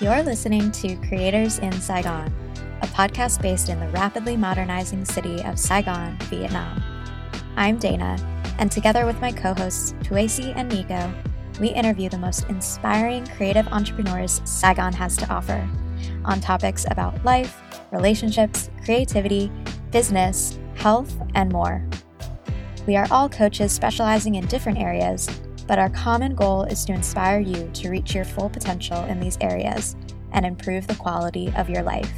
You're listening to Creators in Saigon, a podcast based in the rapidly modernizing city of Saigon, Vietnam. I'm Dana, and together with my co hosts, Tuasi and Nico, we interview the most inspiring creative entrepreneurs Saigon has to offer on topics about life, relationships, creativity, business, health, and more. We are all coaches specializing in different areas, but our common goal is to inspire you to reach your full potential in these areas and improve the quality of your life.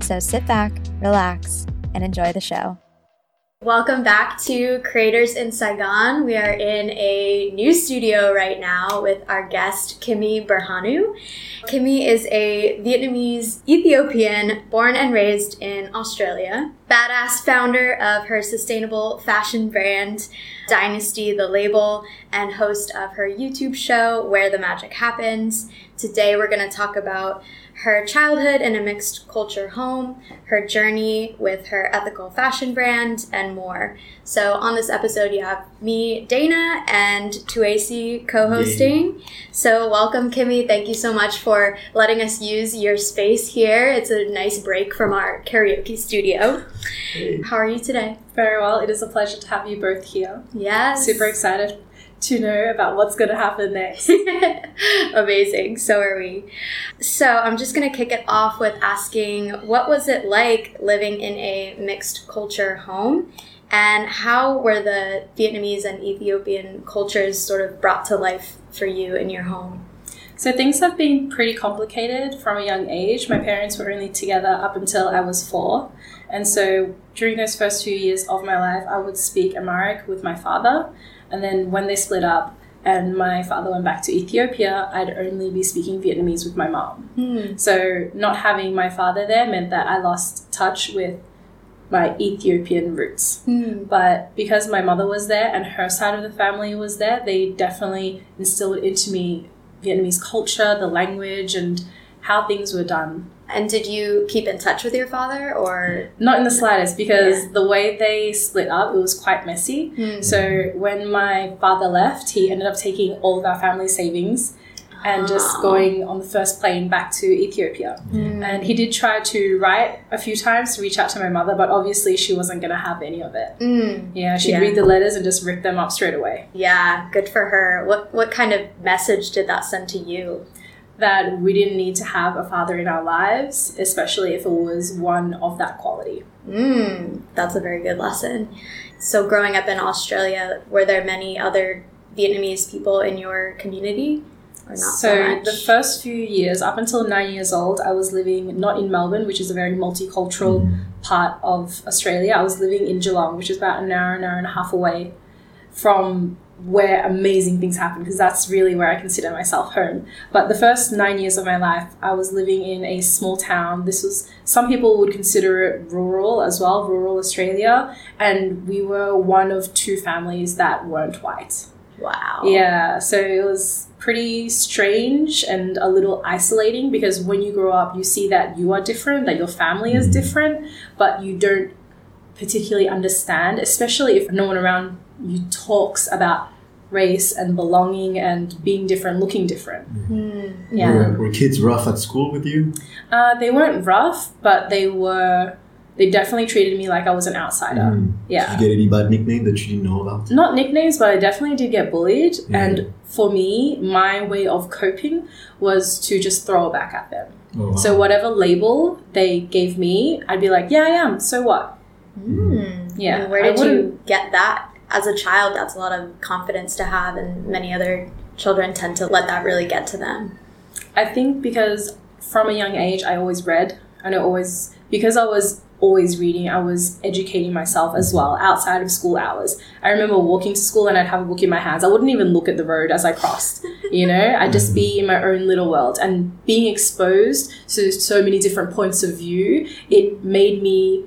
So sit back, relax, and enjoy the show. Welcome back to Creators in Saigon. We are in a new studio right now with our guest, Kimmy Berhanu. Kimmy is a Vietnamese Ethiopian born and raised in Australia, badass founder of her sustainable fashion brand, Dynasty the Label, and host of her YouTube show, Where the Magic Happens. Today, we're going to talk about her childhood in a mixed culture home, her journey with her ethical fashion brand, and more. So, on this episode, you have me, Dana, and Tuasi co hosting. So, welcome, Kimmy. Thank you so much for letting us use your space here. It's a nice break from our karaoke studio. Hey. How are you today? Very well. It is a pleasure to have you both here. Yes. Super excited to know about what's going to happen next. Amazing. So are we. So I'm just going to kick it off with asking what was it like living in a mixed culture home? And how were the Vietnamese and Ethiopian cultures sort of brought to life for you in your home? So things have been pretty complicated from a young age. My parents were only together up until I was four. And so during those first few years of my life, I would speak Amharic with my father. And then when they split up and my father went back to Ethiopia, I'd only be speaking Vietnamese with my mom. Mm. So not having my father there meant that I lost touch with my Ethiopian roots. Mm. But because my mother was there and her side of the family was there, they definitely instilled into me Vietnamese culture, the language, and how things were done. And did you keep in touch with your father or? Not in the slightest because yeah. the way they split up, it was quite messy. Mm. So when my father left, he ended up taking all of our family savings and just ah. going on the first plane back to Ethiopia. Mm. And he did try to write a few times to reach out to my mother, but obviously she wasn't going to have any of it. Mm. Yeah, she'd yeah. read the letters and just rip them up straight away. Yeah, good for her. What what kind of message did that send to you? that we didn't need to have a father in our lives, especially if it was one of that quality. Mm, that's a very good lesson. So, growing up in Australia, were there many other Vietnamese people in your community? Or not so, so the first few years, up until nine years old, I was living not in Melbourne, which is a very multicultural mm. part of Australia. I was living in Geelong, which is about an hour, an hour and a half away from where amazing things happen because that's really where I consider myself home. But the first nine years of my life, I was living in a small town. This was, some people would consider it rural as well, rural Australia. And we were one of two families that weren't white. Wow. Yeah. So it was pretty strange and a little isolating because when you grow up, you see that you are different, that your family is different, but you don't particularly understand, especially if no one around you talks about race and belonging and being different, looking different. Mm. Yeah. Were, were, kids rough at school with you? Uh, they weren't rough, but they were. They definitely treated me like I was an outsider. Mm. Yeah. Did you get any bad nickname that you didn't know about? Not nicknames, but I definitely did get bullied. Yeah. And for me, my way of coping was to just throw it back at them. Oh, wow. So whatever label they gave me, I'd be like, "Yeah, I am. So what?" Mm. Yeah. And where did you get that as a child, that's a lot of confidence to have, and many other children tend to let that really get to them. I think because from a young age, I always read, and I always, because I was always reading, I was educating myself as well outside of school hours. I remember walking to school and I'd have a book in my hands. I wouldn't even look at the road as I crossed, you know, I'd just be in my own little world. And being exposed to so many different points of view, it made me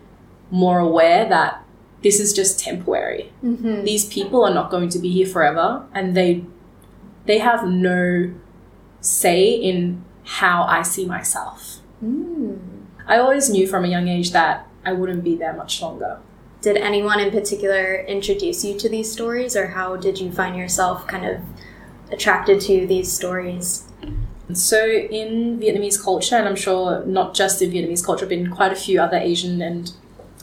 more aware that this is just temporary. Mm-hmm. These people are not going to be here forever, and they they have no say in how I see myself. Mm. I always knew from a young age that I wouldn't be there much longer. Did anyone in particular introduce you to these stories, or how did you find yourself kind of attracted to these stories? So in Vietnamese culture, and I'm sure not just in Vietnamese culture, but in quite a few other Asian and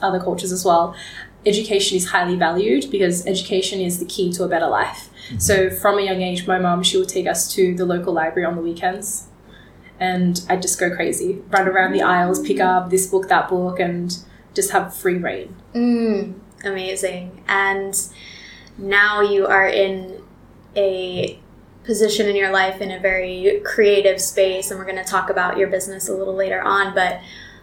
other cultures as well, education is highly valued because education is the key to a better life. Mm-hmm. So from a young age, my mom she would take us to the local library on the weekends, and I'd just go crazy, run around the aisles, pick up this book, that book, and just have free reign. Mm, amazing. And now you are in a position in your life in a very creative space, and we're going to talk about your business a little later on. But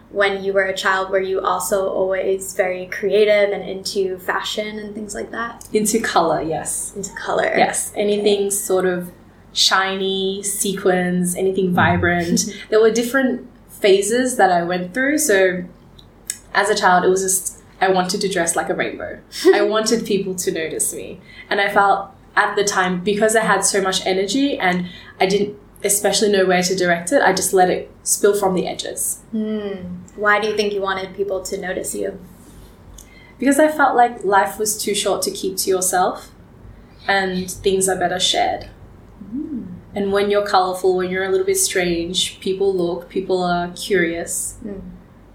when you were a child, were you also always very creative and into fashion and things like that? Into color, yes. Into color. Yes. Anything sort of shiny, sequins, anything vibrant. there were different phases that I went through. So as a child, it was just, I wanted to dress like a rainbow. I wanted people to notice me. And I felt at the time, because I had so much energy and I didn't especially know where to direct it, I just let it spill from the edges. Hmm. Why do you think you wanted people to notice you? Because I felt like life was too short to keep to yourself and things are better shared. And when you're colorful, when you're a little bit strange, people look, people are curious. Mm.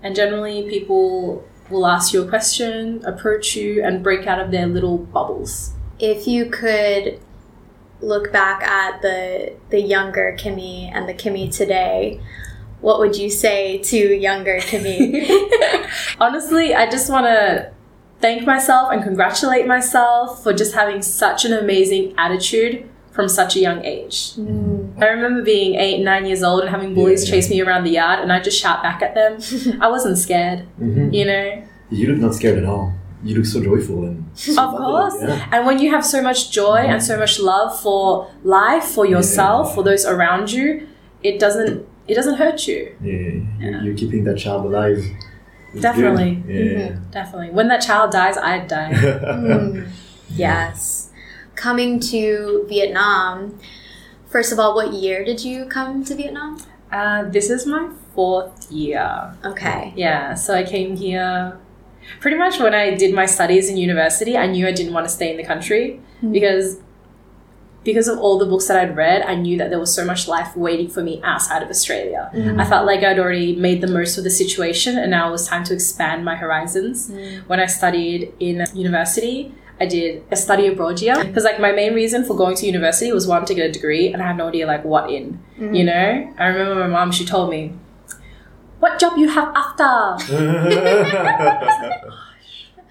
And generally, people will ask you a question, approach you, and break out of their little bubbles. If you could look back at the the younger Kimmy and the Kimmy today, what would you say to younger Kimmy? Honestly, I just want to thank myself and congratulate myself for just having such an amazing attitude from such a young age. Mm. I remember being eight, nine years old and having bullies Yeah. chase me around the yard, and I just shout back at them. I wasn't scared, Mhm. you know. You look not scared at all. You look so joyful and so Of bubbly, course. Yeah. And when you have so much joy and so much love for life, for yourself, Yeah. for those around you, it doesn't it doesn't hurt you. Yeah, You're, Yeah. you're keeping that child alive. It's Definitely. good. Yeah. Definitely. When that child dies, I'd die. Mm. Yes. Coming to Vietnam, first of all, what year did you come to Vietnam? uh, this is my fourth year. Okay. Yeah, so I came here pretty much when I did my studies in university. I knew I didn't want to stay in the country Hmm. because because of all the books that I'd read, I knew that there was so much life waiting for me outside of Australia. Mm. I felt like I'd already made the most of the situation and now it was time to expand my horizons. Mm. When I studied in university, I did a study abroad year because like my main reason for going to university was one to get a degree and I had no idea like what in. Mm. You know, I remember my mom. She told me, "What job you have after?"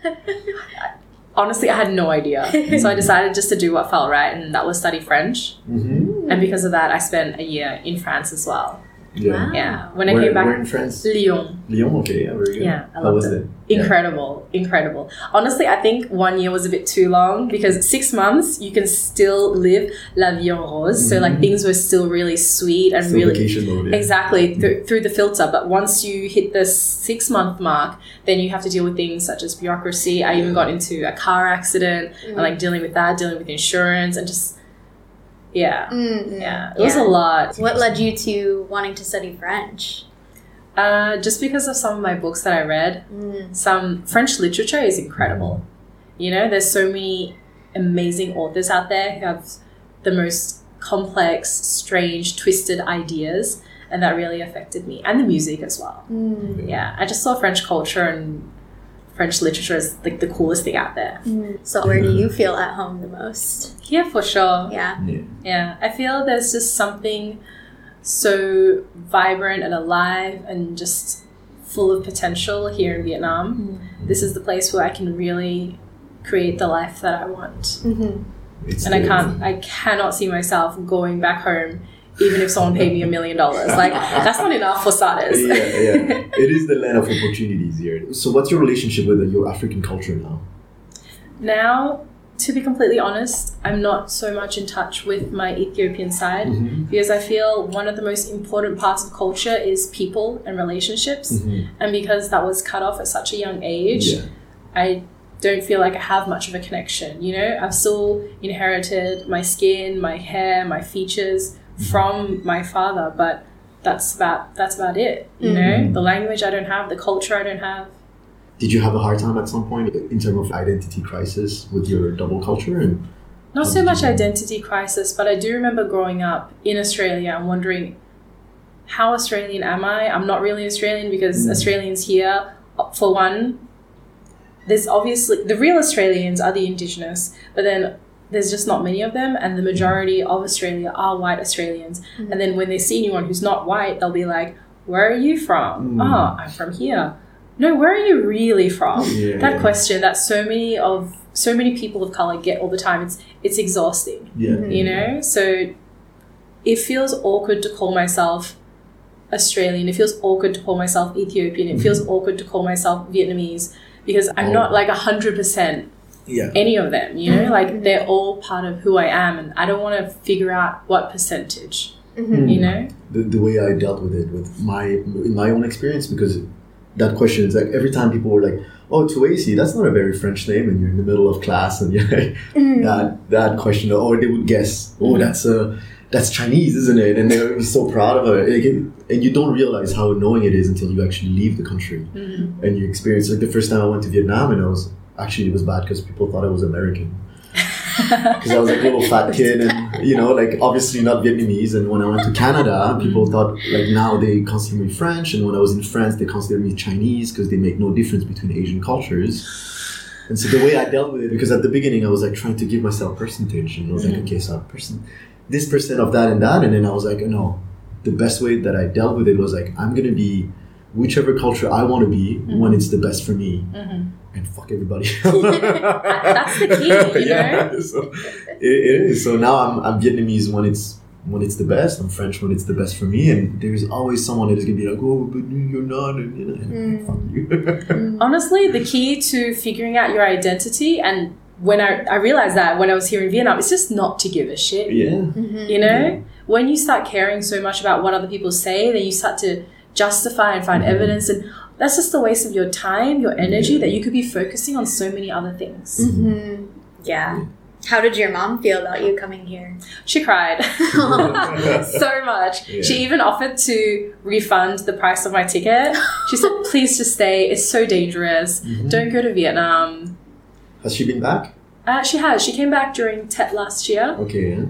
Honestly, I had no idea. so I decided just to do what felt right, and that was study French. hmm And because of that, I spent a year in France as well. Yeah. Wow. Yeah, when I where, came back, where in France? Lyon. Lyon. Okay. Yeah. Very good. Yeah, I How loved was it. it? Yeah. Incredible, incredible. Honestly, I think one year was a bit too long because six months you can still live la vie en rose. So like Mhm. things were still really sweet and Still really vacation mode. Yeah. Exactly through, through the filter, but once you hit the six month mark, then you have to deal with things such as bureaucracy. I even got into a car accident and like dealing with that, dealing with insurance, and just yeah, Mm, yeah, it was a lot. What led you to wanting to study French? Uh, just because of some of my books that I read, Mm. some French literature is incredible. You know, there's so many amazing authors out there who have the most complex, strange, twisted ideas, and that really affected me, and the music as well. Mm. yeah, I just saw French culture and French literature is like the coolest thing out there. Mm. So, where do you feel at home the most? Here for sure. Yeah. Yeah. Yeah, I feel there's just something so vibrant and alive and just full of potential here in Vietnam. This is the place where I can really create the life that I want. Mm-hmm. And I can't I cannot see myself going back home even if someone paid me a million dollars. Like that's not enough for starters. Yeah, yeah. It is the land of opportunities here. So, what's your relationship with your African culture now? Now, to be completely honest, I'm not so much in touch with my Ethiopian side Mhm. because I feel one of the most important parts of culture is people and relationships. Mhm. And because that was cut off at such a young age, Yeah. I don't feel like I have much of a connection. You know, I've still inherited my skin, my hair, my features from my father, but that's about that's about it. You know, Mhm. the language I don't have, the culture I don't have. Did you have a hard time at some point in terms of identity crisis with your double culture? And Not so much identity crisis, but I do remember growing up in Australia and wondering how Australian am I? I'm not really Australian because Mm. Australians here, for one, there's obviously the real Australians are the indigenous, but then there's just not many of them, and the majority of Australia are white Australians. Mm-hmm. And then when they see anyone who's not white, they'll be like, Where are you from? Mm. Oh, I'm from here. No, where are you really from? Yeah, that question that so many of so many people of color get all the time. It's it's exhausting, Yeah. Mm-hmm. you know. So it feels awkward to call myself Australian. It feels awkward to call myself Ethiopian. It mm-hmm. feels awkward to call myself Vietnamese because I'm Oh. not like hundred percent Yeah. any of them. You know, like they're all part of who I am, and I don't want to figure out what percentage. Mm-hmm. You know. the, the way I dealt with it with my in my own experience because that question is like every time people were like, "Oh, Tuasi, that's not a very French name," and you're in the middle of class and you're like, that that question, or they would guess, "Oh, that's a that's Chinese, isn't it?" And they're so proud of it, and you don't realize how annoying it is until you actually leave the country Mhm. and you experience. Like the first time I went to Vietnam, and I was actually it was bad because people thought I was American. Because I was like a little fat kid and you know like obviously not Vietnamese. And when I went to Canada people mm-hmm. thought like now they consider me French. And when I was in France they consider me Chinese because they make no difference between Asian cultures. And so the way I dealt with it because at the beginning I was like trying to give myself percentage. And I was like mm-hmm. okay so percent this percent of that and that. And then I was like no the best way that I dealt with it was like I'm gonna be whichever culture I want to be mm-hmm. when it's the best for me Mhm. and fuck everybody. That's the key, you yeah, so it, it is. So now I'm, I'm Vietnamese when it's when it's the best. I'm French when it's the best for me. And there's always someone that is gonna be like, oh, but you're not. And, you know, and mm. fuck you. Mm. Honestly, the key to figuring out your identity and when I, I realized that when I was here in Vietnam, it's just not to give a shit. yeah. Mm-hmm. You know? When you start caring so much about what other people say, then you start to justify and find Mhm. evidence and that's just a waste of your time, your energy that you could be focusing on so many other things. Mm-hmm. Yeah. How did your mom feel about you coming here? She cried so much. Yeah. She even offered to refund the price of my ticket. She said, please just stay. It's so dangerous. Mhm. Don't go to Vietnam. Has she been back? Uh, she has. She came back during TET last year. Okay. Yeah.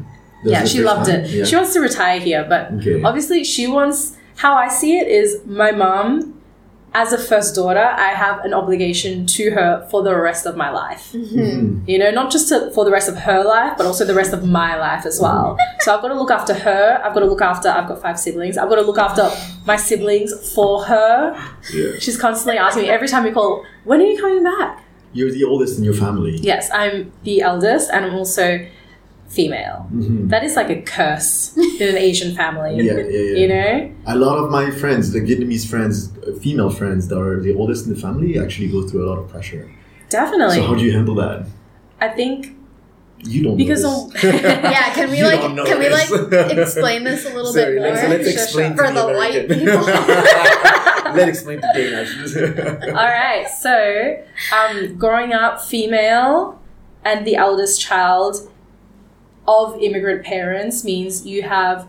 Yeah, she loved time? it. Yeah. She wants to retire here, but okay. obviously she wants. How I see it is my mom, as a first daughter, I have an obligation to her for the rest of my life. Mhm. You know, not just to, for the rest of her life, but also the rest of my life as well. so I've got to look after her. I've got to look after. I've got five siblings. I've got to look after my siblings for her. Yeah. She's constantly asking me every time we call, "When are you coming back?" You're the oldest in your family. Yes, I'm the eldest, and I'm also female. Mhm. That is like a curse in an Asian family. Yeah, yeah, yeah. You know? A lot of my friends, the Vietnamese friends, uh, female friends that are the oldest in the family, actually go through a lot of pressure. Definitely. So how do you handle that? I think You don't Because know of- this. Yeah, can we You like don't know can we like explain this a little Sorry, bit more? let's, let's Sure, explain sure. to For the white people. Let's explain to Dana. All right. So, um, growing up female and the eldest child of immigrant parents means you have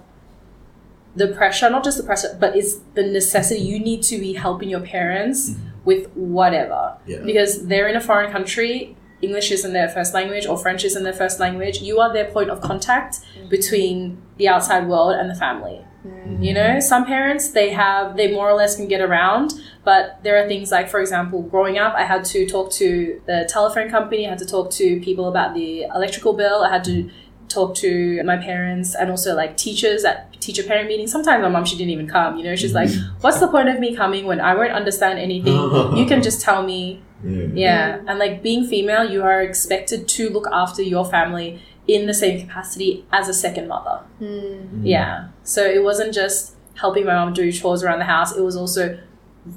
the pressure, not just the pressure, but it's the necessity. You need to be helping your parents mm-hmm. with whatever yeah. because they're in a foreign country. English isn't their first language or French isn't their first language. You are their point of contact mm. between the outside world and the family. Mm. You know, some parents they have they more or less can get around, but there are things like, for example, growing up, I had to talk to the telephone company, I had to talk to people about the electrical bill, I had to talk to my parents and also like teachers at teacher parent meetings. Sometimes my mom she didn't even come. You know, she's like, "What's the point of me coming when I won't understand anything? You can just tell me." Yeah. Yeah, and like being female, you are expected to look after your family in the same capacity as a second mother. Mm. Yeah. So it wasn't just helping my mom do chores around the house, it was also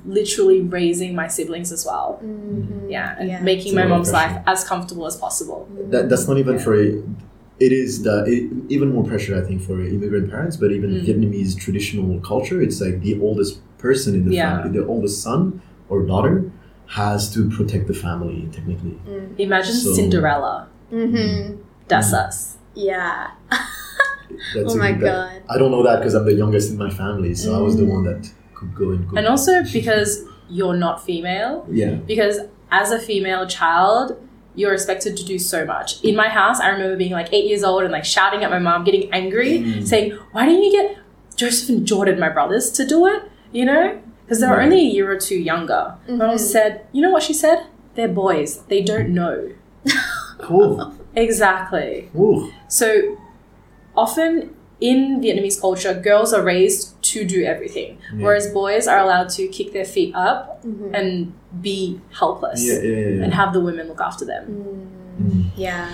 literally raising my siblings as well. Mhm. Yeah. And Yeah. making It's my mom's pressure. life as comfortable as possible. That, that's not even Yeah. for a, it is the it, even more pressure I think for immigrant parents, but even Mm. Vietnamese traditional culture, it's like the oldest person in the Yeah. family, the oldest son or daughter, has to protect the family technically. Imagine So- Cinderella. Mm-hmm. That's Mm. us. Yeah. That's Oh my good- that- god. I don't know that because I'm the youngest in my family, so I was the Mm. one that could go and go. And also because you're not female, yeah, because as a female child, you're expected to do so much. In my house, I remember being like eight years old and like shouting at my mom, getting angry, Mm. saying, Why didn't you get Joseph and Jordan, my brothers, to do it? You know? Because they were Right. only a year or two younger. My mom said, You know what she said? They're boys. They don't know. Cool. Exactly. Ooh. So often in Vietnamese culture, girls are raised to do everything, Yeah. whereas boys are allowed to kick their feet up Mhm. and be helpless Yeah, yeah, yeah. and have the women look after them. Mm, Mm. yeah.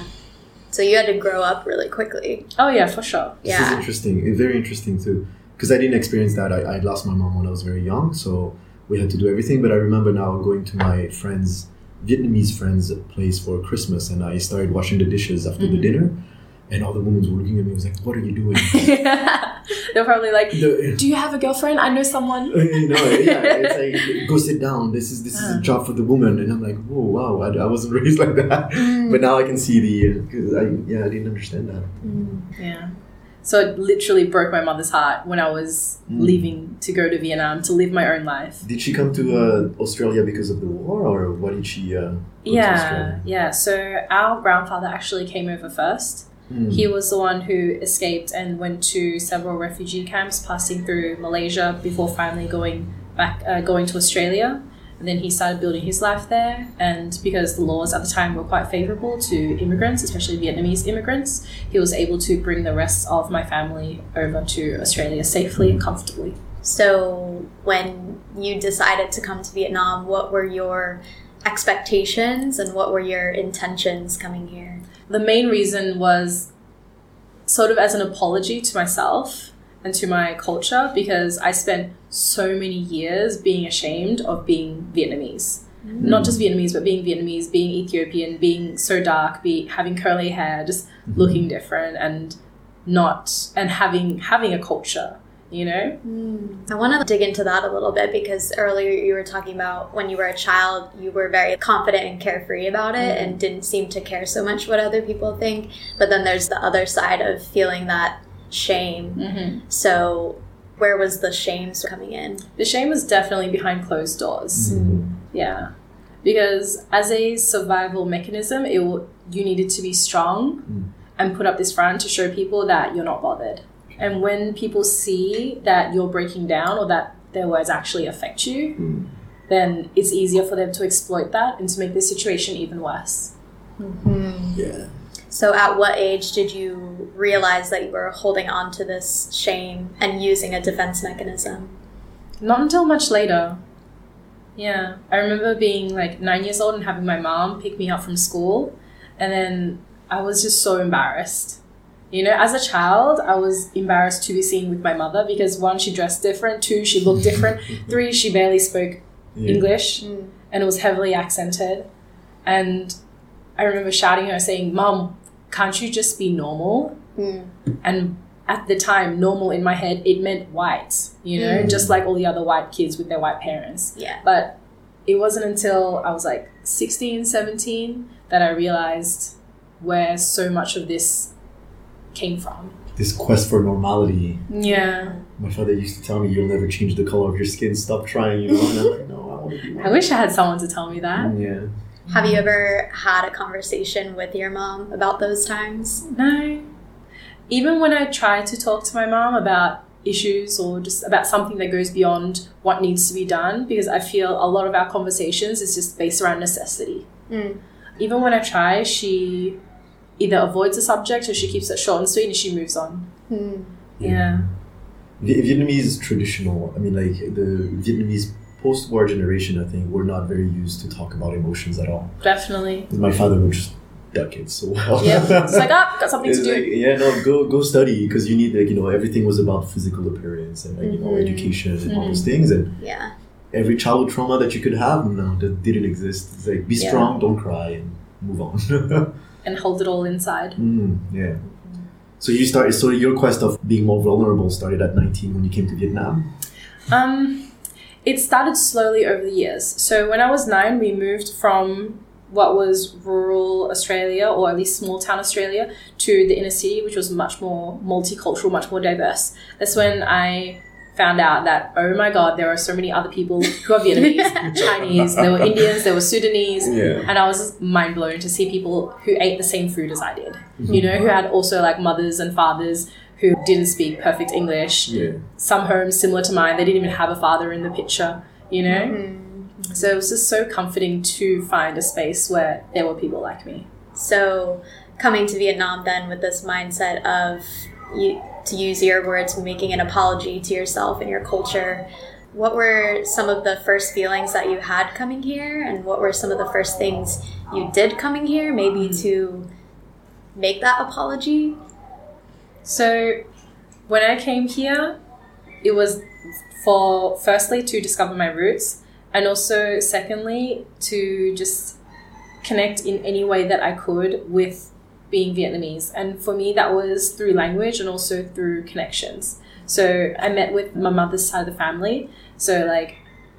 So you had to grow up really quickly. Oh, yeah, for sure. Yeah. This is Yeah. interesting. It's very interesting too. Because I didn't experience that. I, I lost my mom when I was very young, so we had to do everything. But I remember now going to my friends, Vietnamese friends' place for Christmas, and I started washing the dishes after the Mhm. dinner, and all the women were looking at me. Was like, "What are you doing?" They're probably like, Do you have a girlfriend? I know someone. you know, yeah, it's like go sit down. This is this is a Uh. job for the woman, and I'm like, whoa, wow, I, I wasn't raised like that. Mm. But now I can see the, because I yeah, I didn't understand that. Mm. Yeah. So it literally broke my mother's heart when I was Mm. leaving to go to Vietnam to live my own life. Did she come to uh, Australia because of the war, or what did she? Uh, Yeah, yeah. So our grandfather actually came over first. Mm. He was the one who escaped and went to several refugee camps, passing through Malaysia before finally going back, uh, going to Australia. And then he started building his life there. And because the laws at the time were quite favorable to immigrants, especially Vietnamese immigrants, he was able to bring the rest of my family over to Australia safely and comfortably. So when you decided to come to Vietnam, what were your expectations and what were your intentions coming here? The main reason was sort of as an apology to myself and to my culture because I spent so many years being ashamed of being Vietnamese. Mm. Not just Vietnamese, but being Vietnamese, being Ethiopian, being so dark, be having curly hair, just mm-hmm. looking different and not and having having a culture, you know? I want to dig into that a little bit because earlier you were talking about when you were a child, you were very confident and carefree about it and didn't seem to care so much what other people think. But then there's the other side of feeling that shame. Mm-hmm. So, where was the shame coming in? The shame was definitely behind closed doors. Mm. Yeah, because as a survival mechanism, it will, you needed to be strong Mm. and put up this front to show people that you're not bothered. And when people see that you're breaking down or that their words actually affect you, Mm. then it's easier for them to exploit that and to make the situation even worse. Yeah. So, at what age did you realize that you were holding on to this shame and using a defense mechanism? Not until much later. Yeah, I remember being like nine years old and having my mom pick me up from school, and then I was just so embarrassed. You know, as a child, I was embarrassed to be seen with my mother because one, she dressed different, two, she looked different, three, she barely spoke Yeah. English Mm. and it was heavily accented. And I remember shouting at her saying, Mom, can't you just be normal? Mm. And at the time, normal in my head, it meant white, you know, Mm. just like all the other white kids with their white parents. Yeah. But it wasn't until I was like 16, 17 that I realized where so much of this came from. This quest for normality. Yeah. My father used to tell me, "You'll never change the color of your skin. Stop trying." You know, and I'm like, "No, I want to be." I wish I had someone to tell me that. Yeah. Have you ever had a conversation with your mom about those times? No. Even when I try to talk to my mom about issues or just about something that goes beyond what needs to be done, because I feel a lot of our conversations is just based around necessity. Mm. Even when I try, she either avoids the subject or she keeps it short and sweet and she moves on. Mm. Yeah. Vi- Vietnamese traditional. I mean, like the Vietnamese post-war generation. I think were not very used to talk about emotions at all. Definitely. My father would just duck it so well. Yeah. It's like, ah, got something to do. like, yeah, no, go go study because you need like you know everything was about physical appearance and like you know Mhm. education and all Mhm. those things and Yeah. every childhood trauma that you could have no that didn't exist. It's like be Yeah. strong, don't cry, and move on. and hold it all inside. mm, yeah. So you started. So your quest of being more vulnerable started at nineteen when you came to Vietnam. Um, it started slowly over the years. So when I was nine, we moved from what was rural Australia, or at least small town Australia, to the inner city, which was much more multicultural, much more diverse. That's when I found out that oh my god, there are so many other people who are Vietnamese, Chinese, there were Indians, there were Sudanese, Yeah. and I was just mind blown to see people who ate the same food as I did. Mm-hmm. You know, who had also like mothers and fathers who didn't speak perfect English. Yeah. Some homes similar to mine, they didn't even have a father in the picture. You know, mm-hmm. so it was just so comforting to find a space where there were people like me. So, coming to Vietnam then with this mindset of, you, to use your words, making an apology to yourself and your culture, what were some of the first feelings that you had coming here? And what were some of the first things you did coming here, maybe hmm. to make that apology? So when I came here, it was for firstly to discover my roots and also secondly to just connect in any way that I could with being Vietnamese. And for me that was through language and also through connections. So I met with my mother's side of the family. So like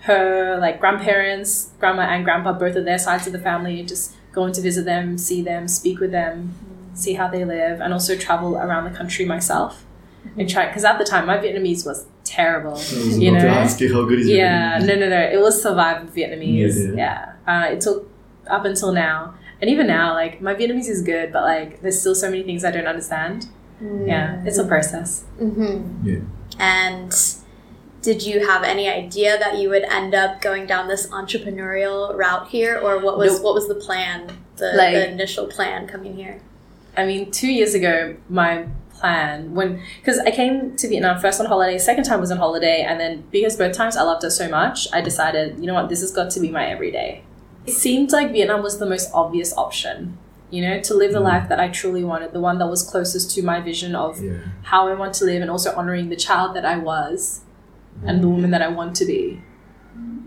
her like grandparents, grandma and grandpa, both of their sides of the family, just going to visit them, see them, speak with them, see how they live, and also travel around the country myself and try. Because at the time, my Vietnamese was terrible. I was You about to know? ask you how good is Yeah, Vietnamese? no, no, no. It was survival Vietnamese. Yeah, Yeah, Uh, it took up until now, and even now, like my Vietnamese is good, but like there's still so many things I don't understand. Yeah, it's a process. Mm-hmm. Yeah. And did you have any idea that you would end up going down this entrepreneurial route here, or what was Nope. what was the plan, the, Like- the initial plan coming here? I mean, two years ago, my plan when because I came to Vietnam first on holiday, second time was on holiday, and then because both times I loved it so much, I decided, you know what, this has got to be my everyday. It seemed like Vietnam was the most obvious option, you know, to live the Mm. life that I truly wanted, the one that was closest to my vision of Yeah. how I want to live, and also honoring the child that I was and the woman that I want to be.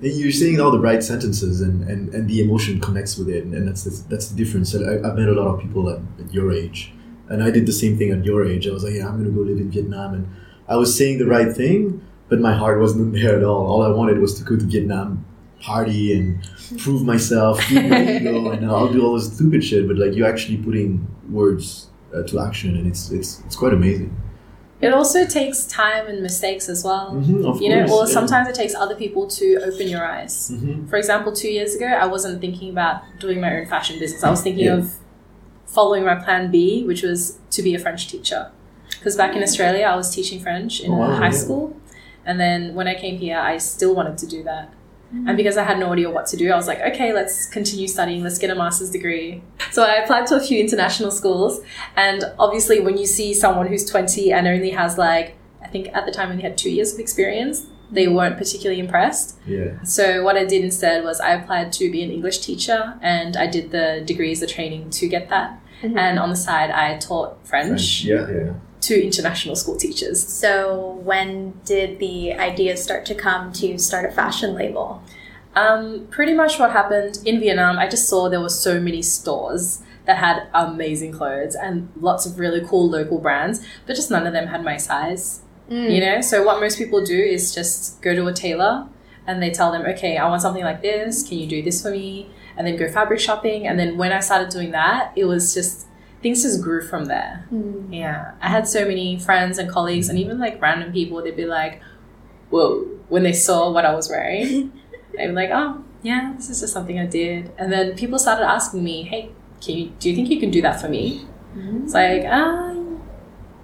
And You're saying all the right sentences, and, and, and the emotion connects with it, and, and that's the, that's the difference. I, I've met a lot of people at, at your age, and I did the same thing at your age. I was like, yeah, I'm gonna go live in Vietnam, and I was saying the right thing, but my heart wasn't there at all. All I wanted was to go to Vietnam, party, and prove myself, feed my ego, and I'll do all this stupid shit. But like, you're actually putting words uh, to action, and it's it's it's quite amazing. It also takes time and mistakes as well. Mhm, of you know, course, or yeah. sometimes it takes other people to open your eyes. Mhm. For example, two years ago, I wasn't thinking about doing my own fashion business. I was thinking Yeah. of following my plan B, which was to be a French teacher. Because back in Australia, I was teaching French in Oh, wow, high yeah. school. And then when I came here, I still wanted to do that. And because I had no idea what to do, I was like, okay, let's continue studying, let's get a master's degree. So I applied to a few international schools. And obviously, when you see someone who's 20 and only has like, I think at the time only had two years of experience, they weren't particularly impressed. Yeah. So what I did instead was I applied to be an English teacher and I did the degrees, the training to get that. Mm-hmm. And on the side, I taught French, Yeah. Yeah. To international school teachers. So, when did the idea start to come to start a fashion label? Um, pretty much what happened in Vietnam, I just saw there were so many stores that had amazing clothes and lots of really cool local brands, but just none of them had my size. You know, so what most people do is just go to a tailor and they tell them, okay, I want something like this. Can you do this for me? And then go fabric shopping. And then when I started doing that, it was just things just grew from there. Hmm. Yeah, I had so many friends and colleagues, and even like random people. They'd be like, "Whoa!" when they saw what I was wearing, they'd be like, "Oh, yeah, this is just something I did." And then people started asking me, "Hey, can you? Do you think you can do that for me?" It's hmm. like, ah,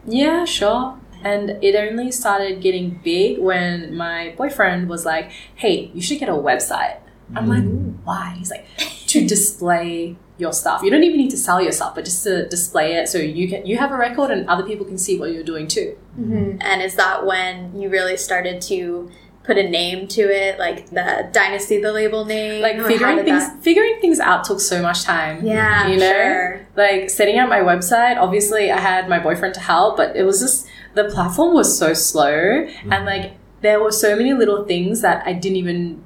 yeah, sure. And it only started getting big when my boyfriend was like, "Hey, you should get a website." I'm like, hmm. "Why?" He's like, "To display your stuff. You don't even need to sell your stuff, but just to display it so you can you have a record and other people can see what you're doing too." Mm-hmm. And is that when you really started to put a name to it, like the Dynasty, the label name? Like figuring things that- figuring things out took so much time. Yeah, you know, sure. like setting up my website. Obviously, I had my boyfriend to help, but it was just the platform was so slow, and mm-hmm. like there were so many little things that I didn't even.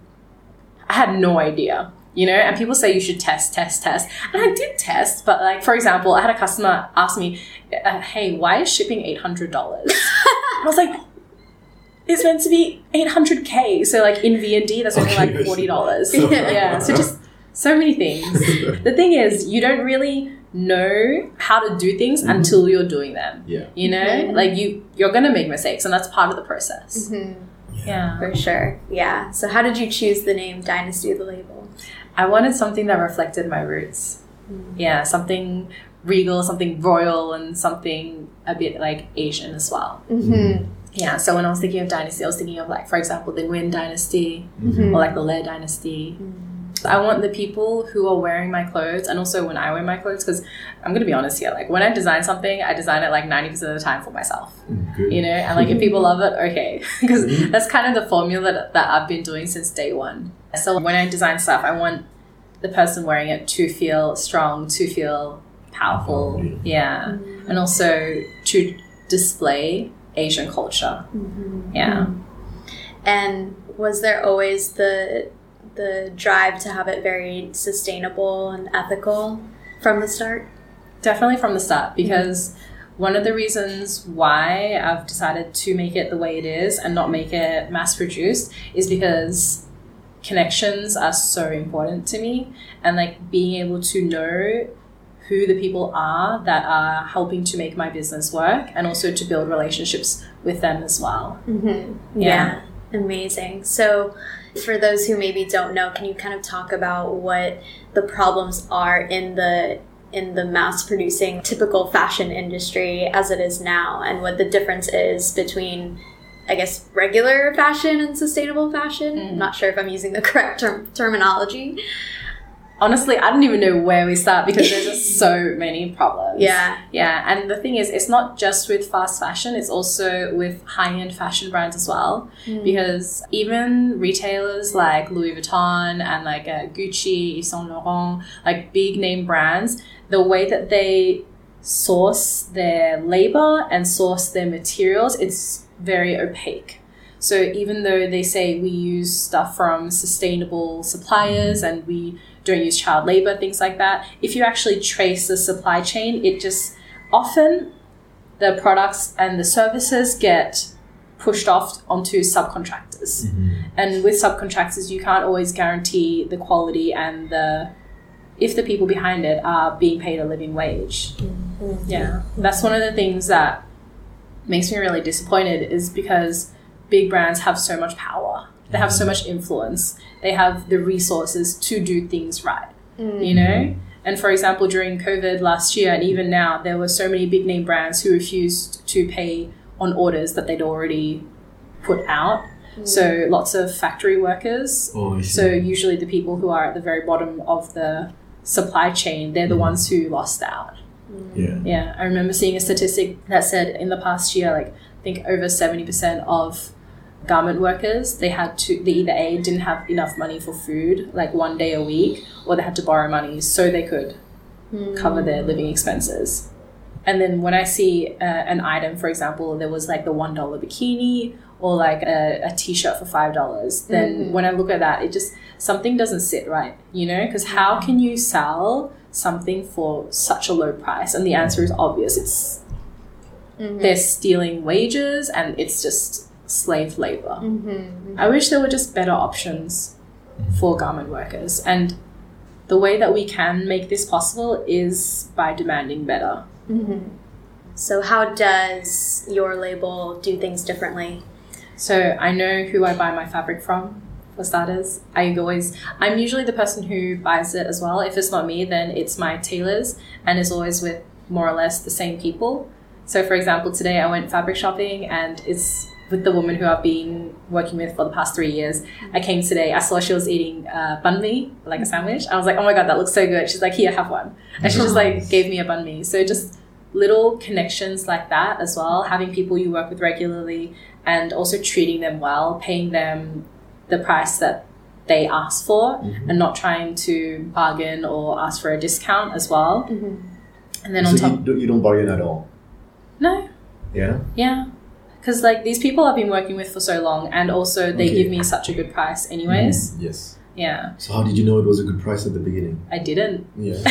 I had no idea. You know, and people say you should test, test, test. And I did test, but like, for example, I had a customer ask me, uh, hey, why is shipping $800? I was like, it's meant to be 800K. So, like, in VND, that's only Okay, like $40. yeah, so just so many things. The thing is, you don't really know how to do things Mhm. until you're doing them. Yeah. You know, Mhm. like you you're gonna make mistakes, and that's part of the process. Mhm. Yeah. For sure. Yeah. So, how did you choose the name Dynasty of the Label? I wanted something that reflected my roots. Yeah, something regal, something royal, and something a bit like Asian as well. Mm-hmm. Yeah, so when I was thinking of dynasty, I was thinking of like, for example, the Nguyen dynasty Mhm. or like the Le dynasty. I want the people who are wearing my clothes, and also when I wear my clothes, because I'm gonna be honest here, like when I design something, I design it like 90% of the time for myself, Mm, Good. you know, and like if people love it, okay, because Mhm. that's kind of the formula that, that I've been doing since day one. So when I design stuff, I want the person wearing it to feel strong, to feel powerful, Powerful, yeah, and also to display Asian culture, Mm-hmm. yeah. And was there always the the drive to have it very sustainable and ethical from the start? Definitely from the start, because one of the reasons why I've decided to make it the way it is and not make it mass produced is because connections are so important to me and like being able to know who the people are that are helping to make my business work and also to build relationships with them as well. Mm-hmm. Yeah. Yeah. Amazing. So, for those who maybe don't know, can you kind of talk about what the problems are in the in the mass producing typical fashion industry as it is now and what the difference is between I guess regular fashion and sustainable fashion. Mm. I'm not sure if I'm using the correct term- terminology. Honestly, I don't even know where we start because there's just so many problems. Yeah. Yeah, and the thing is, it's not just with fast fashion, it's also with high end fashion brands as well. Because even retailers like Louis Vuitton and like uh, Gucci, Yves Saint Laurent, like big name brands, the way that they source their labor and source their materials, it's very opaque. So even though they say we use stuff from sustainable suppliers and we don't use child labor, things like that, if you actually trace the supply chain, it just often the products and the services get pushed off onto subcontractors. Mhm. And with subcontractors, you can't always guarantee the quality and the if the people behind it are being paid a living wage. Yeah, that's one of the things that makes me really disappointed is because big brands have so much power. They have so mm. much influence. They have the resources to do things right. Mm. You know? Mm-hmm. And for example, during COVID last year and even now, there were so many big name brands who refused to pay on orders that they'd already put out. Mm. So lots of factory workers Oh, so usually the people who are at the very bottom of the supply chain, they're the Mhm. ones who lost out. yeah. Yeah, I remember seeing a statistic that said in the past year, like I think over seventy percent of garment workers they had to they either a didn't have enough money for food like one day a week or they had to borrow money so they could cover their living expenses. And then when I see uh, an item, for example, there was like the one dollar bikini or like a, a t-shirt for five dollars, then Mhm. when I look at that, it just something doesn't sit right, you know? Because how can you sell something for such a low price? And the answer is obvious. It's Mhm. they're stealing wages and it's just slave labor. Mhm. I wish there were just better options for garment workers. And the way that we can make this possible is by demanding better. Mhm. So, how does your label do things differently? So I know who I buy my fabric from, for starters. I always, I'm usually the person who buys it as well. If it's not me, then it's my tailors, and it's always with more or less the same people. So, for example, today I went fabric shopping, and it's with the woman who I've been working with for the past three years. I came today, I saw she was eating uh, banh mi, like a sandwich. I was like, oh my god, that looks so good. She's like, here, have one. And she just like gave me a banh mi. So just little connections like that as well, having people you work with regularly and also treating them well, paying them the price that they ask for Mhm. and not trying to bargain or ask for a discount as well. Mhm. And then on so top, you, don't, you don't bargain at all. no, Yeah. yeah. Because like these people I've been working with for so long, and also they Okay. give me such a good price, anyways. Mhm. Yes. Yeah, So how did you know it was a good price at the beginning? I didn't. Yeah.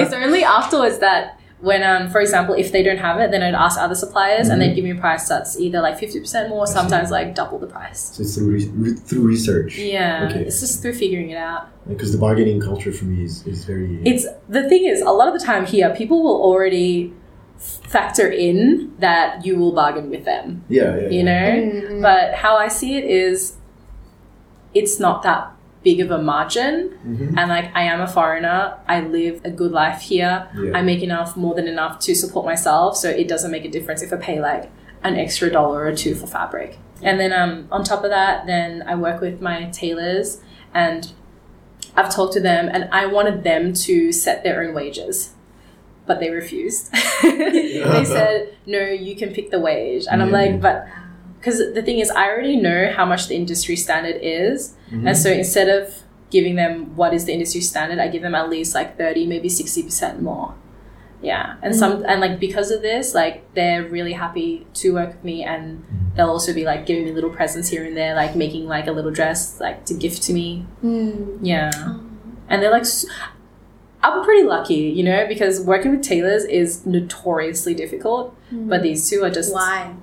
it's only afterwards that when um for example if they don't have it then i'd ask other suppliers and Mhm. they'd give me a price that's either like 50% more sometimes like double the price So it's through re- re- through research. yeah Okay. it's just through figuring it out Because the bargaining culture for me is, is very. it's the thing is a lot of the time here people will already factor in that you will bargain with them. Yeah, yeah, you know? Mm-hmm. but how i see it is it's not that big of a margin. Mhm. and like i am a foreigner. I live a good life here. Yeah. i make enough more than enough to support myself. So it doesn't make a difference if i pay like an extra dollar or two for fabric. And then um, on top of that then i work with my tailors and i've talked to them and i wanted them to set their own wages but they refused they said no you can pick the wage and i'm Yeah. like but because the thing is i already know how much the industry standard is Mhm. and so instead of giving them what is the industry standard, I give them at least like 30, maybe 60% more. Yeah. And some and like because of this, like they're really happy to work with me and they'll also be like giving me little presents here and there, like making like a little dress like to gift to me. Mm. Yeah. And they're like s- I'm pretty lucky, you know, because working with tailors is notoriously difficult, but mm-hmm. these two are just Why?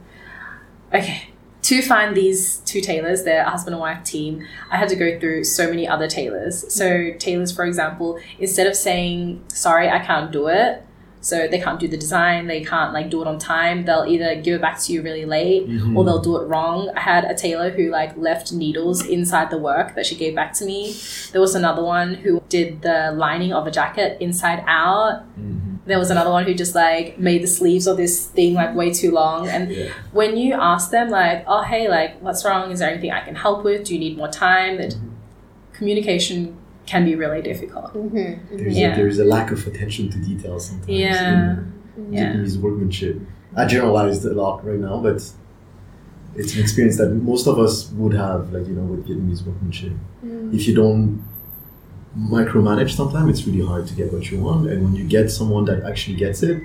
okay. To find these two tailors they're husband and wife team i had to go through so many other tailors. So mm-hmm. tailors for example instead of saying sorry i can't do it so they can't do the design they can't like do it on time. They'll either give it back to you really late Mhm. or they'll do it wrong. I had a tailor who like left needles inside the work that she gave back to me. There was another one who did the lining of a jacket inside out. Mhm. there was another one who just like made the sleeves of this thing like way too long. And Yeah. when you ask them like oh hey like what's wrong? Is there anything i can help with? Do you need more time? That communication can be really difficult Mm-hmm. There's, Yeah. a, there's a lack of attention to detail sometimes. Yeah. in Yeah. Vietnamese workmanship. I generalized a lot right now, but it's an experience that most of us would have, like, you know, with Vietnamese workmanship. Mm. If you don't micromanage sometimes, it's really hard to get what you want. And when you get someone that actually gets it,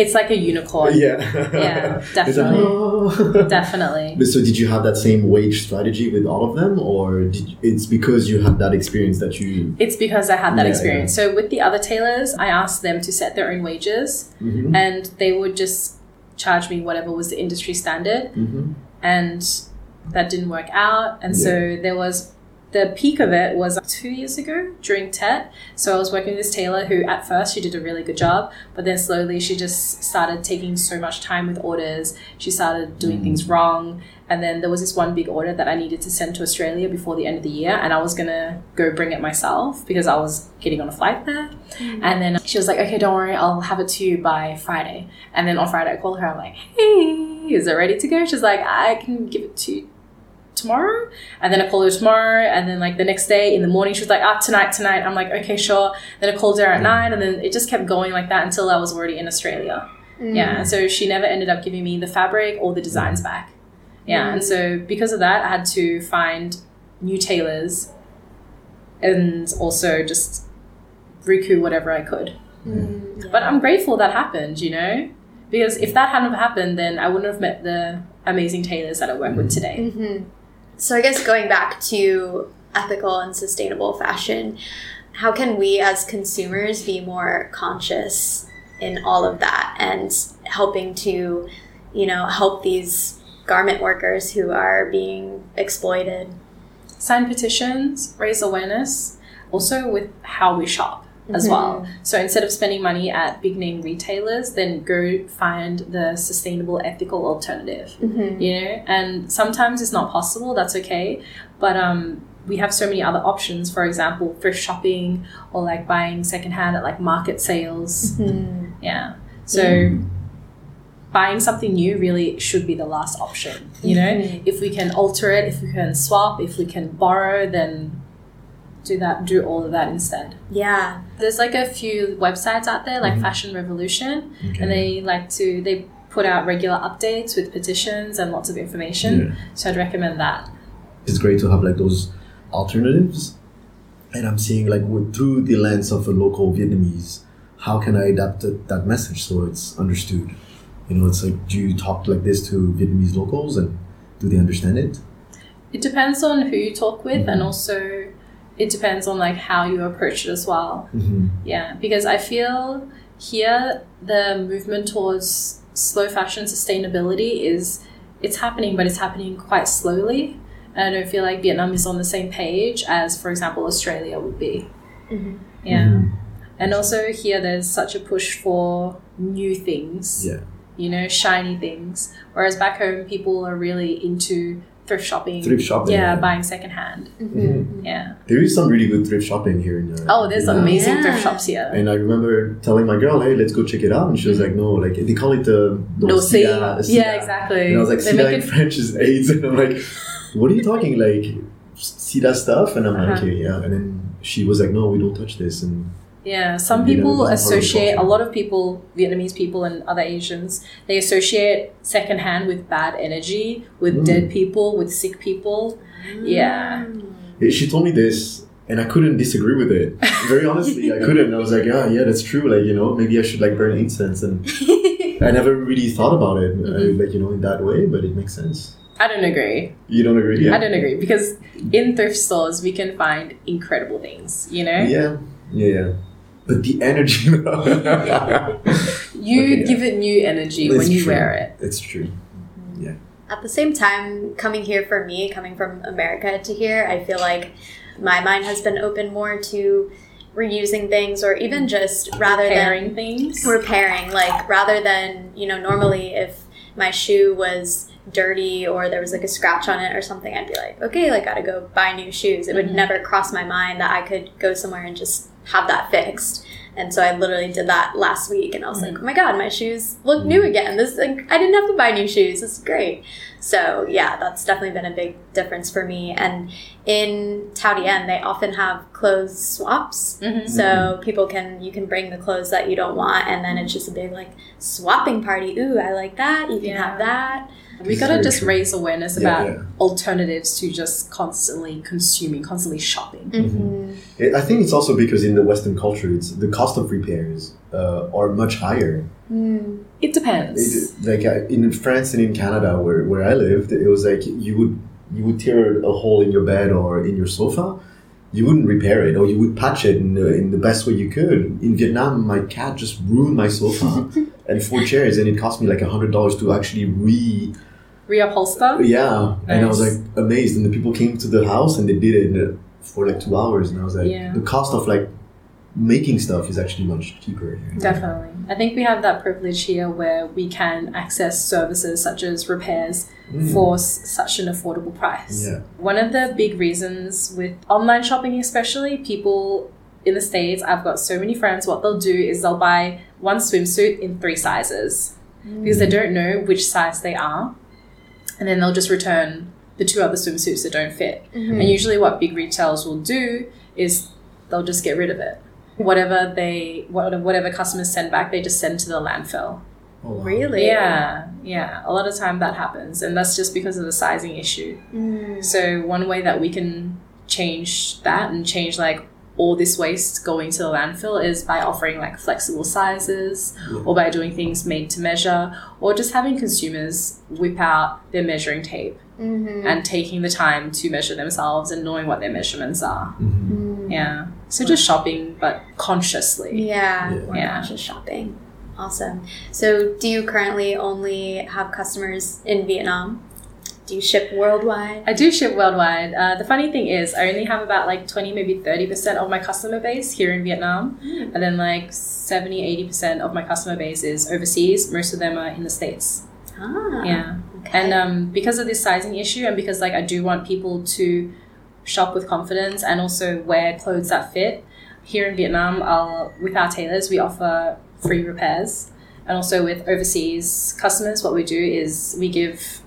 it's like a unicorn yeah. Yeah, It's like, definitely. Definitely so did you have that same wage strategy with all of them or did it's because you had that experience that you it's because i had that Yeah, experience so with the other tailors i asked them to set their own wages Mhm, and they would just charge me whatever was the industry standard mhm. and that didn't work out. And so there was the peak of it was two years ago during TET. So I was working with this tailor who at first she did a really good job, but then slowly she just started taking so much time with orders. She started doing mm. things wrong. And then there was this one big order that I needed to send to Australia before the end of the year, and I was gonna go bring it myself because I was getting on a flight there. Mm. And then she was like, "Okay, don't worry, I'll have it to you by Friday." And then on Friday, I called her. I'm like, "Hey, is it ready to go?" She's like, "I can give it to you tomorrow." And then I called her tomorrow, and then like the next day in the morning, she was like, "Ah, tonight, tonight." I'm like, "Okay, sure." Then I called her at night, and then it just kept going like that until I was already in Australia. Yeah, and so she never ended up giving me the fabric or the designs back. Yeah, and so because of that, I had to find new tailors and also just recoup whatever I could. Mm. But I'm grateful that happened, you know? Because if that hadn't happened, then I wouldn't have met the amazing tailors that I work with today. hmm So I guess going back to ethical and sustainable fashion, how can we as consumers be more conscious in all of that and helping to, you know, help these garment workers who are being exploited? Sign petitions, raise awareness, also with how we shop as Mhm. well. So instead of spending money at big name retailers, then go find the sustainable, ethical alternative. Mm-hmm. you know and sometimes it's not possible that's okay but um we have so many other options for example thrift shopping or like buying secondhand at like market sales Mm-hmm. yeah so buying something new really should be the last option you know Mhm. if we can alter it if we can swap if we can borrow then do that do all of that instead Yeah. there's like a few websites out there like Mhm. fashion revolution Okay. and they like to they put out regular updates with petitions and lots of information Yeah. so i'd recommend that it's great to have like those alternatives and i'm seeing like through the lens of a local vietnamese how can i adapt that message so it's understood you know it's like do you talk like this to vietnamese locals and do they understand it it depends on who you talk with and Mhm. also it depends on like how you approach it as well mm-hmm. yeah because i feel here the movement towards slow fashion sustainability is it's happening, but it's happening quite slowly. And I don't feel like Vietnam is on the same page as, for example, Australia would be. Mhm. Yeah. Mhm. And also here, there's such a push for new things. Yeah. You know, shiny things. Whereas back home, people are really into thrift shopping. Thrift shopping, Yeah, yeah. buying secondhand. Mhm. Yeah. There is some really good thrift shopping here in. Uh, Oh, there's in, uh, amazing Yeah. thrift shops here. And I remember telling my girl, "Hey, let's go check it out," and she was like, "No, like they call it the No see. sida- sida." Yeah, exactly. And I was like, They "Sida make in French is AIDS," and I'm like, "What are you talking like?" Sida stuff, and I'm like, Uh-huh. "Okay, yeah." And then she was like, "No, we don't touch this," and Yeah, some people it's part of associate, a lot of people, Vietnamese people and other Asians, they associate secondhand with bad energy, with Mm. dead people, with sick people. Yeah. Yeah, she told me this, and I couldn't disagree with it. Very honestly, I couldn't. I was like, "Yeah, yeah, that's true. Like, you know, maybe I should like burn incense." And I never really thought about it, uh, Mhm. like you know, in that way. But it makes sense. I don't agree. You don't agree? Yeah. I don't agree because in thrift stores we can find incredible things, you know? Yeah, yeah, yeah. But the energy. You Okay, yeah. give it new energy It's when you true. wear it. It's true. Yeah. At the same time, coming here for me, coming from America to here, I feel like my mind has been open more to reusing things or even just rather than Pairing things. repairing like rather than you know normally if my shoe was dirty or there was like a scratch on it or something i'd be like okay like gotta go buy new shoes it would Mhm. never cross my mind that i could go somewhere and just have that fixed and so i literally did that last week and i was like oh my god my shoes look new again this like, i didn't have to buy new shoes this is great so yeah that's definitely been a big difference for me and in Thao Dien, they often have clothes swaps Mhm. so people can you can bring the clothes that you don't want, and then it's just a big like swapping party. Ooh, I like that. You can Yeah. have that. We It's gotta just true. raise awareness Yeah, about yeah. alternatives to just constantly consuming, constantly shopping. Mm-hmm. I think it's also because in the Western culture, it's the cost of repairs uh, are much higher. Mm. It depends. It, like uh, in France and in Canada, where, where I lived, it was like you would you would tear a hole in your bed or in your sofa, you wouldn't repair it, or you would patch it in the, in the best way you could. In Vietnam, my cat just ruined my sofa and four chairs, and it cost me like a hundred dollars to actually re Reupholster. yeah. And I was like amazed, and the people came to the house and they did it for like two hours, and I was like, Yeah. the cost of like making stuff is actually much cheaper. Here. Definitely. I think we have that privilege here where we can access services such as repairs Mm. for s- such an affordable price. Yeah. One of the big reasons with online shopping, especially, people in the States, I've got so many friends, what they'll do is they'll buy one swimsuit in three sizes because they don't know which size they are. And then they'll just return the two other swimsuits that don't fit. Mm-hmm. And usually, what big retailers will do is they'll just get rid of it. Whatever they, whatever customers send back, they just send to the landfill. Oh, wow. Really? Yeah, yeah. A lot of time that happens, and that's just because of the sizing issue. Mm. So one way that we can change that and change like all this waste going to the landfill is by offering like flexible sizes Yeah. or by doing things made to measure or just having consumers whip out their measuring tape Mhm. and taking the time to measure themselves and knowing what their measurements are. Mhm. Mm. Yeah. So just shopping but consciously. Yeah. Yeah. More Yeah. conscious shopping. Awesome. So, do you currently only have customers in Vietnam? Do you ship worldwide? I do ship worldwide. Uh, the funny thing is, I only have about like 20, maybe 30% of my customer base here in Vietnam. Mm. And then like 70, 80% of my customer base is overseas. Most of them are in the States. Ah. Yeah. Okay. And um, because of this sizing issue, and because like I do want people to shop with confidence and also wear clothes that fit, here in Vietnam, I'll, with our tailors, we offer free repairs. And also with overseas customers, what we do is we give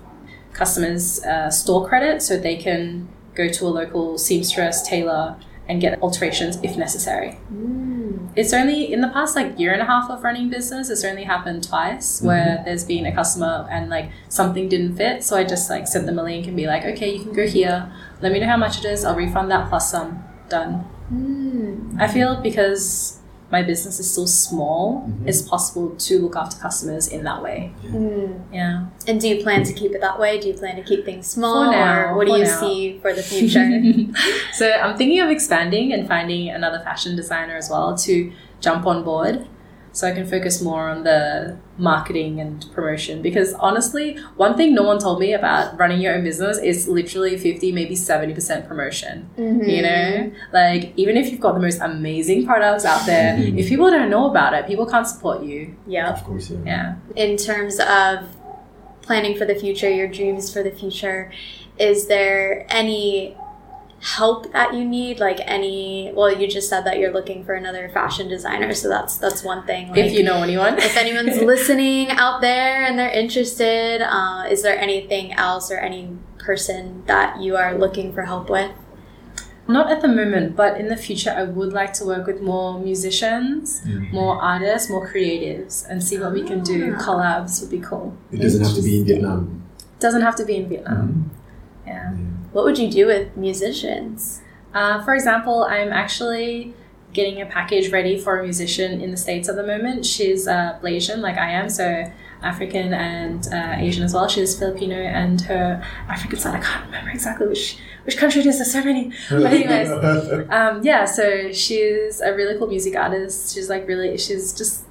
customers uh, store credit so they can go to a local seamstress, tailor, and get alterations if necessary. Mm. It's only in the past like year and a half of running business. It's only happened twice where there's been a customer and like something didn't fit. So I just like sent them a link and be like, okay, you can go here. Let me know how much it is. I'll refund that plus some. Done. Mm. I feel because my business is so small, Mhm. it's possible to look after customers in that way. Mm. Yeah. And do you plan to keep it that way? Do you plan to keep things small, For now, or what do you now. see for the future? so I'm thinking of expanding and finding another fashion designer as well to jump on board. so I can focus more on the marketing and promotion. Because honestly, one thing no one told me about running your own business is literally 50, maybe 70% promotion. Mm-hmm. You know, like even if you've got the most amazing products out there, Mhm. if people don't know about it, people can't support you. Yeah. Of course, yeah. Yeah. In terms of planning for the future, your dreams for the future, is there any help that you need? Like any? Well, you just said that you're looking for another fashion designer, so that's that's one thing. Like, if you know anyone. if anyone's listening out there and they're interested, uh, is there anything else or any person that you are looking for help with? Not at the moment, but in the future, I would like to work with more musicians, Mhm. more artists, more creatives, and see what we can do. Ah. Collabs would be cool. It doesn't have to be in Vietnam. Doesn't have to be in Vietnam. Mhm. Yeah. What would you do with musicians? Uh, for example, I'm actually getting a package ready for a musician in the States at the moment. She's uh, Blasian, like I am, so African and uh, Asian as well. She's Filipino, and her African side, I can't remember exactly which, which country it is. There's so many. But anyways, um, yeah, so she's a really cool music artist. She's like really, she's just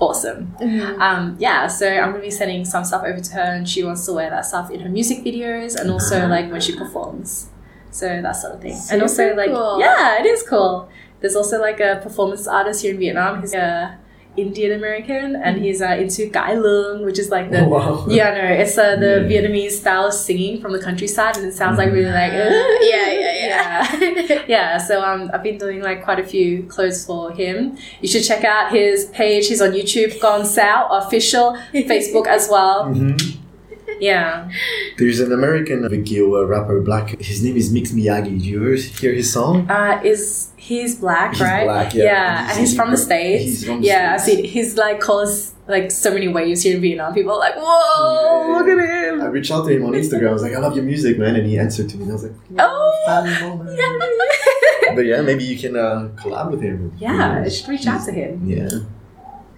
awesome. Um, yeah, so I'm gonna be sending some stuff over to her, and she wants to wear that stuff in her music videos and also like when she performs. So that sort of thing. and also like cool. yeah, it is cool. There's also like a performance artist here in Vietnam. He's a Indian American, and he's uh, into Cai Luong, which is like the Oh, wow. yeah, no, it's uh, the Yeah. Vietnamese style of singing from the countryside, and it sounds like really like yeah, yeah, yeah. Yeah, yeah. so um, I've been doing like quite a few clothes for him. You should check out his page. He's on YouTube, Gone Sao official, Facebook as well. Mhm. Yeah, There's an American uh, rapper, black. His name is Mix Miyagi. Did you ever hear his song? uh, is he's black, He's right? black, yeah. and he's, from the states. He's from the yeah, States. seen he's like calls like so many waves here in Vietnam. People are like, whoa, Yeah. look at him. I reached out to him on Instagram. I was like, I love your music, man. And he answered to me. And I was like, Oh. moment. But yeah, maybe you can uh, collab with him. yeah, I should reach out to him. Yeah.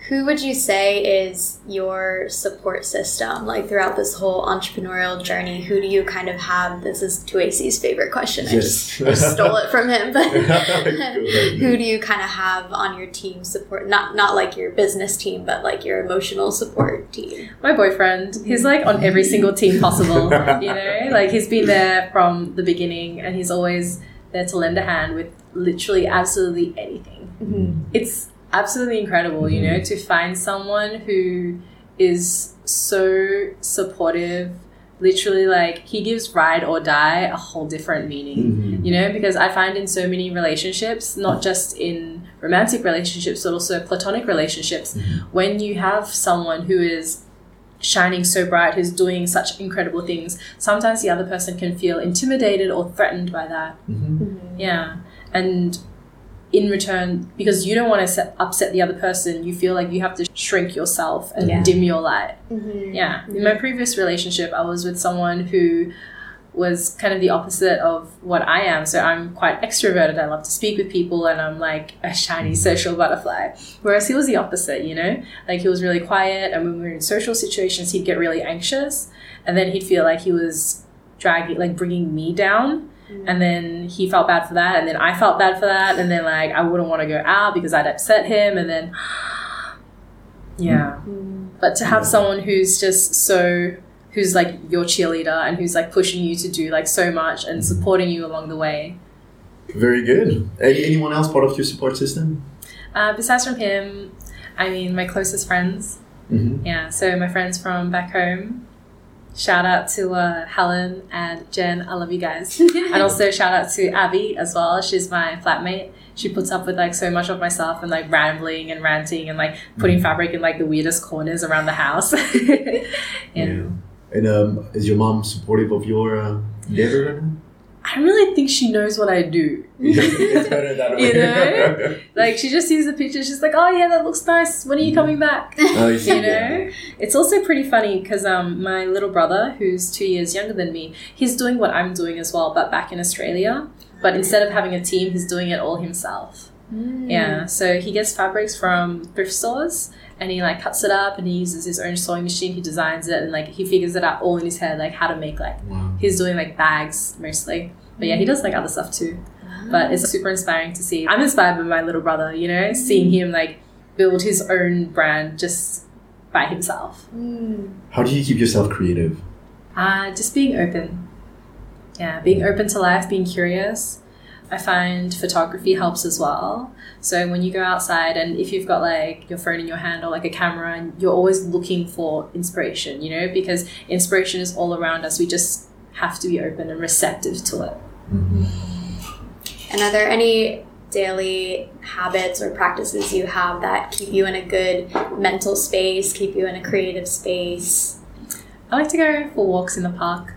Who would you say is your support system, like throughout this whole entrepreneurial journey? Who do you kind of have? This is Tuasi's favorite question. I just, just stole it from him, but who do you kind of have on your team support? Not not like your business team, but like your emotional support team. my boyfriend he's like on every single team possible you know like he's been there from the beginning and he's always there to lend a hand with literally absolutely anything mm-hmm. it's absolutely incredible you know to find someone who is so supportive literally like he gives ride or die a whole different meaning Mhm. you know because i find in so many relationships not just in romantic relationships but also platonic relationships when you have someone who is shining so bright who's doing such incredible things sometimes the other person can feel intimidated or threatened by that Mhm. yeah and in return because you don't want to set, upset the other person you feel like you have to shrink yourself and Yeah. dim your light Mm-hmm. yeah. In my previous relationship, I was with someone who was kind of the opposite of what I am. So I'm quite extroverted. I love to speak with people and I'm like a shiny social butterfly. Whereas he was the opposite, you know? Like he was really quiet and when we were in social situations, he'd get really anxious and then he'd feel like he was dragging, like bringing me down. And then he felt bad for that, and then I felt bad for that, and then like I wouldn't want to go out because I'd upset him, and then yeah. But to have Yeah. someone who's just so who's like your cheerleader and who's like pushing you to do like so much and supporting you along the way. Very good. Anyone else part of your support system? Uh, besides from him, I mean my closest friends. Mm-hmm. Yeah, so my friends from back home. Shout out to uh, Helen and Jen. I love you guys. and also shout out to Abby as well. She's my flatmate. She puts up with like so much of myself and like rambling and ranting and like putting fabric in like the weirdest corners around the house. yeah. And um, is your mom supportive of your uh, endeavor? I don't really think she knows what I do. it's better that way. You know? Like she just sees the picture, she's like, "Oh yeah, that looks nice. When are you mm. coming back?" Oh, see. you know it's also pretty funny because um, my little brother who's two years younger than me he's doing what i'm doing as well but back in australia but mm. instead of having a team he's doing it all himself mm. yeah so he gets fabrics from thrift stores and he like cuts it up and he uses his own sewing machine he designs it and like he figures it out all in his head like how to make like Wow. he's doing like bags mostly but yeah he does like other stuff too but it's super inspiring to see i'm inspired by my little brother you know seeing him like build his own brand just by himself. Mm. How do you keep yourself creative? Uh, just being open. Yeah, being open to life, being curious. I find photography helps as well. So when you go outside and if you've got like your phone in your hand or like a camera and you're always looking for inspiration, you know, because inspiration is all around us. We just have to be open and receptive to it. And are there any daily habits or practices you have that keep you in a good mental space, keep you in a creative space? I like to go for walks in the park.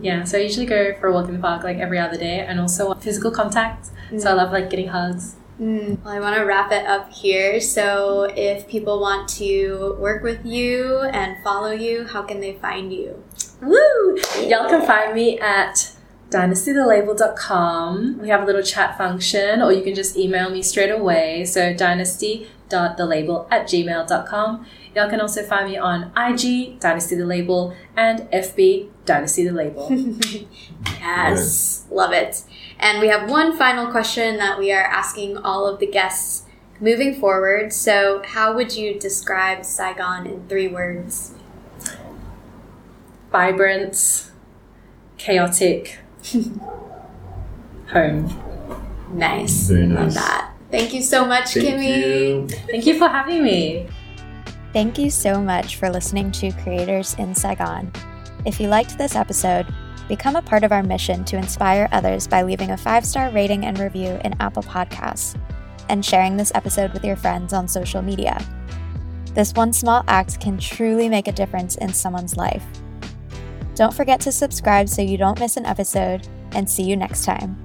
Yeah, so I usually go for a walk in the park like every other day and also physical contact. So I mm. love like getting hugs. Mm. Well, I want to wrap it up here. So, if people want to work with you and follow you, how can they find you? Woo! Y'all can find me at dynastythelabel.com. We have a little chat function, or you can just email me straight away. So dynasty.thelabel at gmail.com. Y'all can also find me on IG, Dynasty the Label, and FB, Dynasty the Label. Yes, love it. And we have one final question that we are asking all of the guests moving forward. So, how would you describe Saigon in three words? Vibrant, chaotic, home. Nice. Very Love nice. that. Thank you so much, Thank Kimmy. you. Thank you for having me. Thank you so much for listening to Creators in Saigon. If you liked this episode, become a part of our mission to inspire others by leaving a five star rating and review in Apple Podcasts and sharing this episode with your friends on social media. This one small act can truly make a difference in someone's life. Don't forget to subscribe so you don't miss an episode, and see you next time.